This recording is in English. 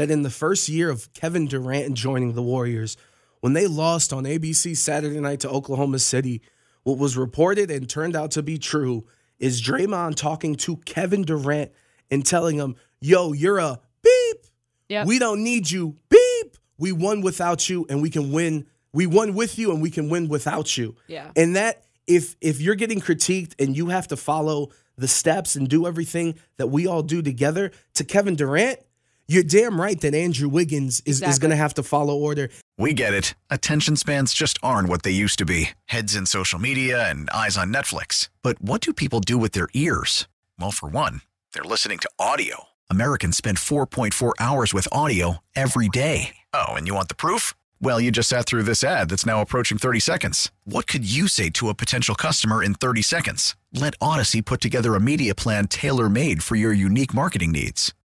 that in the first year of Kevin Durant joining the Warriors, when they lost on ABC Saturday night to Oklahoma City, what was reported and turned out to be true is Draymond talking to Kevin Durant and telling him, "Yo, you're a beep. Yep. We don't need you. Beep. We won without you, and we can win. We won with you, and we can win without you." Yeah. And that if if you're getting critiqued and you have to follow the steps and do everything that we all do together to Kevin Durant, you're damn right that Andrew Wiggins is, is going to have to follow order. We get it. Attention spans just aren't what they used to be heads in social media and eyes on Netflix. But what do people do with their ears? Well, for one, they're listening to audio. Americans spend 4.4 hours with audio every day. Oh, and you want the proof? Well, you just sat through this ad that's now approaching 30 seconds. What could you say to a potential customer in 30 seconds? Let Odyssey put together a media plan tailor made for your unique marketing needs.